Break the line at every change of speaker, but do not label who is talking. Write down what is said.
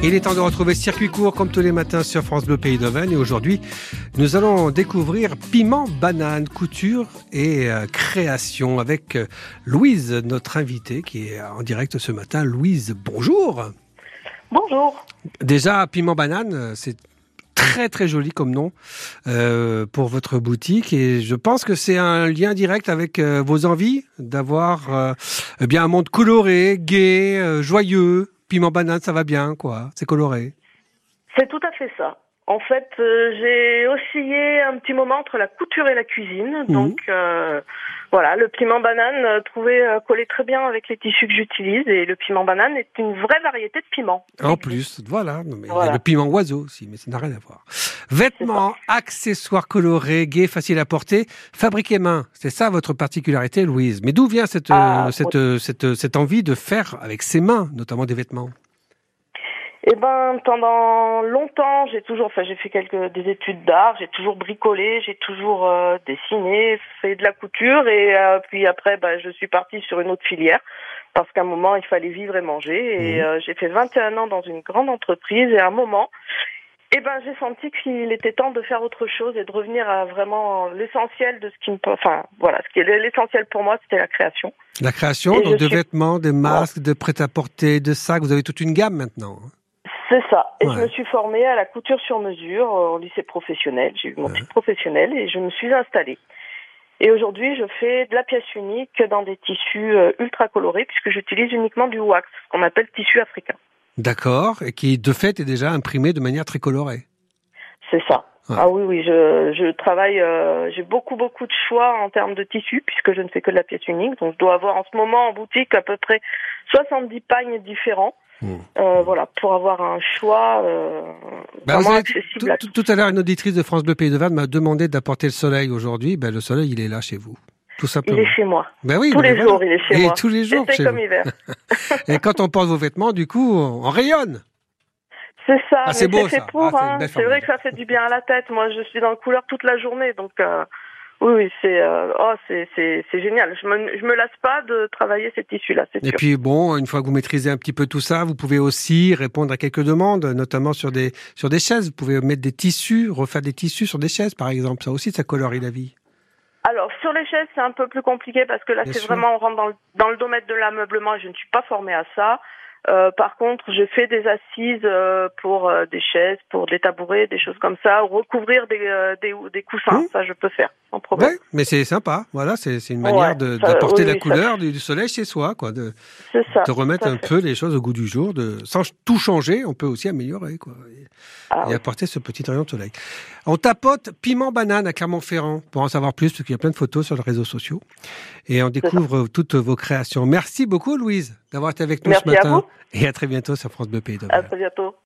Il est temps de retrouver Circuit Court comme tous les matins sur France Bleu Pays d'Auvergne. Et aujourd'hui, nous allons découvrir piment banane, couture et euh, création avec euh, Louise, notre invitée qui est en direct ce matin. Louise, bonjour.
Bonjour.
Déjà, piment banane, c'est très très joli comme nom euh, pour votre boutique et je pense que c'est un lien direct avec euh, vos envies d'avoir euh, eh bien un monde coloré, gai, joyeux. Piment banane, ça va bien, quoi. C'est coloré.
C'est tout à fait ça. En fait, euh, j'ai oscillé un petit moment entre la couture et la cuisine.
Mhm.
Donc euh, voilà, le piment banane euh, trouvait euh, coller très bien avec les tissus que j'utilise et le piment banane est une vraie variété de piment.
En plus, voilà. Non, mais Il y a
Voilà.
le piment oiseau aussi, mais ça n'a rien à voir. Vêtements, accessoires colorés, gais, faciles à porter, fabriqués main. C'est ça votre particularité, Louise. Mais d'où vient cette,
Ah,
euh, cette, euh, cette, euh, cette envie de faire avec ses mains, notamment des vêtements?
Eh ben, pendant longtemps, j'ai toujours, enfin, j'ai fait quelques des études d'art, j'ai toujours bricolé, j'ai toujours euh, dessiné, fait de la couture, et euh, puis après, bah, je suis partie sur une autre filière parce qu'à un moment, il fallait vivre et manger, et euh, j'ai fait 21 ans dans une grande entreprise, et à un moment, eh ben, j'ai senti qu'il était temps de faire autre chose et de revenir à vraiment l'essentiel de ce qui me, enfin, voilà, ce qui est l'essentiel pour moi, c'était la création.
La création,
Et
donc de
suis-
vêtements, de masques, de prêt-à-porter, de sacs. Vous avez toute une gamme maintenant. hein.
C'est ça. Et
Ouais.
je me suis formée à la couture sur mesure euh, au lycée professionnel. J'ai eu mon titre professionnel et je me suis installée. Et aujourd'hui, je fais de la pièce unique dans des tissus euh, ultra colorés puisque j'utilise uniquement du wax, ce qu'on appelle tissu africain.
D'accord. Et qui, de fait, est déjà imprimé de manière très colorée.
C'est ça.
Ouais.
Ah oui, oui, je, je travaille, euh, j'ai beaucoup, beaucoup de choix en termes de tissus puisque je ne fais que de la pièce unique. Donc, je dois avoir en ce moment en boutique à peu près 70 pagnes différents.
Mmh.
Euh, voilà, pour avoir un choix euh,
Bah,
vraiment accessible
tout,
à
tout- tout à l'heure, une auditrice de France Bleu Pays de Vannes m'a demandé d'apporter le soleil aujourd'hui. Ben, le soleil, il est là chez vous. Tout
Il
simplement.
est chez moi.
Ben oui,
Tous
ben
les
voilà.
jours, il est chez
Et
moi.
tous les jours chez
comme
vous.
hiver.
Et quand on porte vos vêtements, du coup, on on rayonne.
C'est ça.
Ah, c'est beau, ça.
pour.
Ah,
hein.
belle
C'est vrai que ça fait du bien à la tête. Moi, je suis dans le couleur toute la journée, donc euh, oui, oui, c'est euh, oh, c'est génial. Je me je me lasse pas de travailler ces tissus-là,
Et
sûr.
puis bon, une fois que vous maîtrisez un petit peu tout ça, vous pouvez aussi répondre à quelques demandes, notamment sur des sur des chaises. Vous pouvez mettre des tissus, refaire des tissus sur des chaises, par exemple. Ça aussi, ça colorie la vie.
Alors sur les chaises, c'est un peu plus compliqué parce que là, c'est vraiment on rentre dans le dans le domaine de l'ameublement et je ne suis pas formée à ça. Euh, par contre, je fais des assises euh, pour euh, des chaises, pour des tabourets, des choses comme ça, ou recouvrir des euh, des, des coussins.
Mmh.
Ça, je peux faire sans problème.
Ouais, mais c'est sympa. Voilà, c'est une manière de- d'apporter
oui,
la
ça-
couleur du, soleil chez soi, quoi. De,
ça.
de remettre
à
un
fait.
peu les choses au goût du jour, de sans tout changer, on peut aussi améliorer, quoi. Et,
Ah,
et
oui.
apporter ce petit rayon de soleil. On tapote piment banane à Clermont-Ferrand pour en savoir plus, parce qu'il y a plein de photos sur les réseaux sociaux. Et on découvre toutes vos créations. Merci beaucoup, Louise, d'avoir été avec nous
Merci
ce
à
matin.
vous.
Et à très bientôt sur France Bleu Pays
À
d'Auvergne.
très bientôt.